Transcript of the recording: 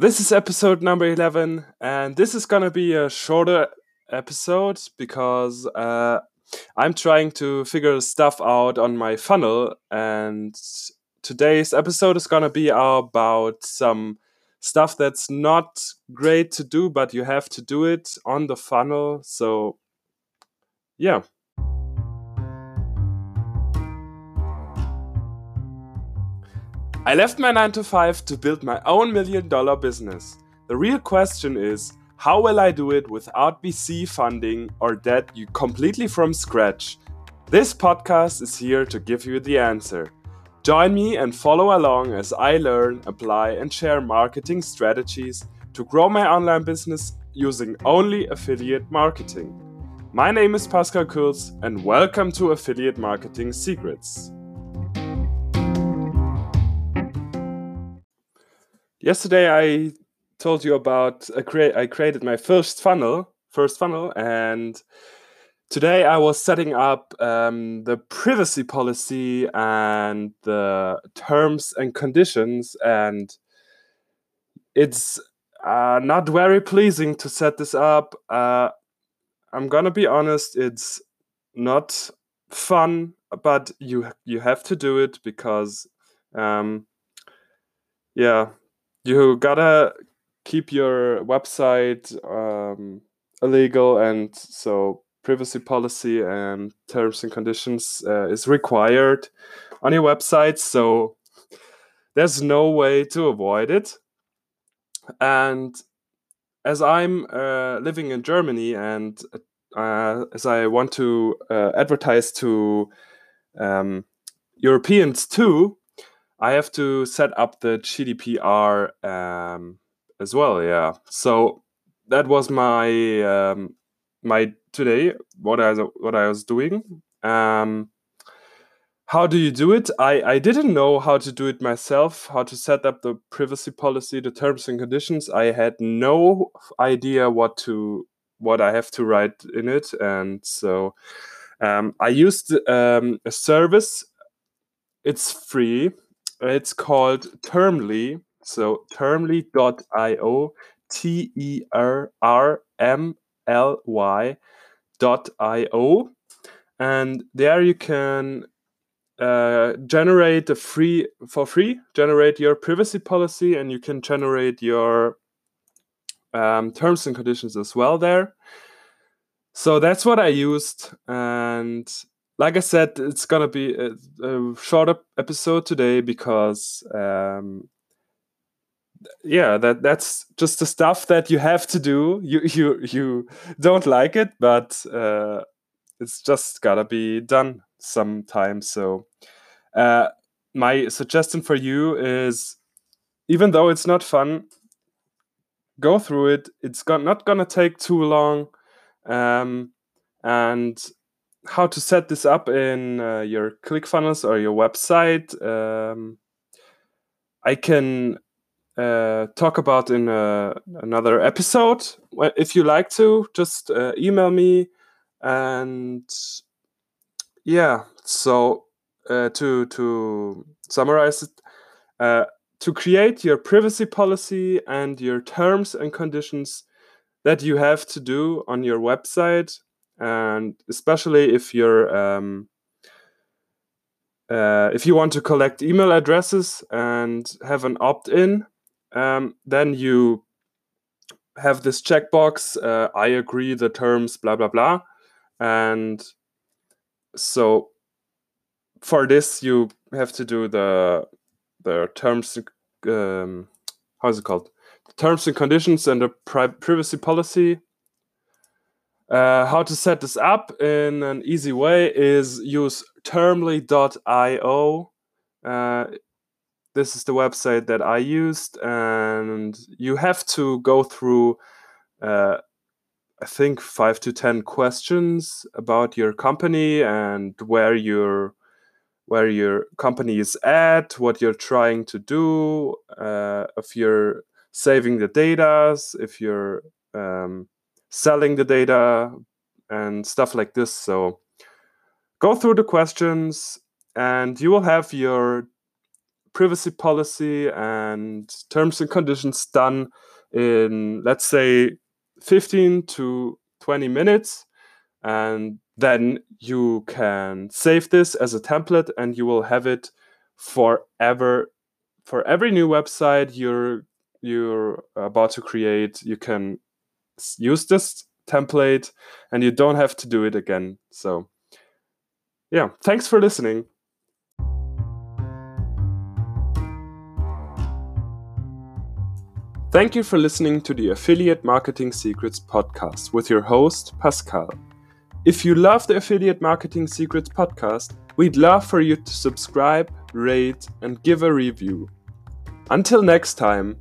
This is episode number 11, and this is gonna be a shorter episode because uh, I'm trying to figure stuff out on my funnel, and today's episode is gonna be about some stuff that's not great to do, but you have to do it on the funnel. So, yeah. I left my 9 to 5 to build my own million dollar business. The real question is how will I do it without VC funding or debt you completely from scratch? This podcast is here to give you the answer. Join me and follow along as I learn, apply, and share marketing strategies to grow my online business using only affiliate marketing. My name is Pascal Kurz, and welcome to Affiliate Marketing Secrets. Yesterday, I told you about I, I created my first funnel, first funnel, and today I was setting up um, the privacy policy and the terms and conditions, and it's uh, not very pleasing to set this up. Uh, I'm gonna be honest; it's not fun, but you you have to do it because, um, yeah, you gotta keep your website um, illegal, and so privacy policy and terms and conditions uh, is required on your website. So there's no way to avoid it. And as I'm uh, living in Germany and uh, as I want to uh, advertise to um, Europeans too, I have to set up the GDPR um, as well. Yeah, so that was my um, my today what I what I was doing. Um, how do you do it? I I didn't know how to do it myself. How to set up the privacy policy, the terms and conditions. I had no idea what to what I have to write in it, and so um, I used um, a service. It's free it's called Termly. So termly.io, T E R R M L Y dot io. And there you can uh, generate a free for free generate your privacy policy and you can generate your um, terms and conditions as well there so that's what i used and like I said, it's gonna be a, a shorter episode today because, um, yeah, that that's just the stuff that you have to do. You you you don't like it, but uh, it's just gotta be done sometime. So, uh, my suggestion for you is, even though it's not fun, go through it. It's not gonna take too long, um, and how to set this up in uh, your ClickFunnels or your website, um, I can uh, talk about in uh, another episode. If you like to, just uh, email me. And yeah, so uh, to to summarize it, uh, to create your privacy policy and your terms and conditions that you have to do on your website and especially if you're um, uh, if you want to collect email addresses and have an opt-in, um, then you have this checkbox. Uh, I agree the terms, blah blah blah, and so for this you have to do the the terms. Um, how's it called? The terms and conditions and the pri- privacy policy uh, how to set this up in an easy way is use termly.io. Uh, this is the website that I used, and you have to go through, uh, I think, five to ten questions about your company and where your where your company is at, what you're trying to do, uh, if you're saving the data, if you're um, selling the data and stuff like this. So go through the questions and you will have your privacy policy and terms and conditions done in, let's say, 15 to 20 minutes. And then you can save this as a template and you will have it forever. For every new website you're you're about to create, you can use this template and you don't have to do it again. So, yeah, thanks for listening. Thank you for listening to the Affiliate Marketing Secrets podcast with your host, Pascal. If you love the Affiliate Marketing Secrets podcast, we'd love for you to subscribe, rate, and give a review. Until next time,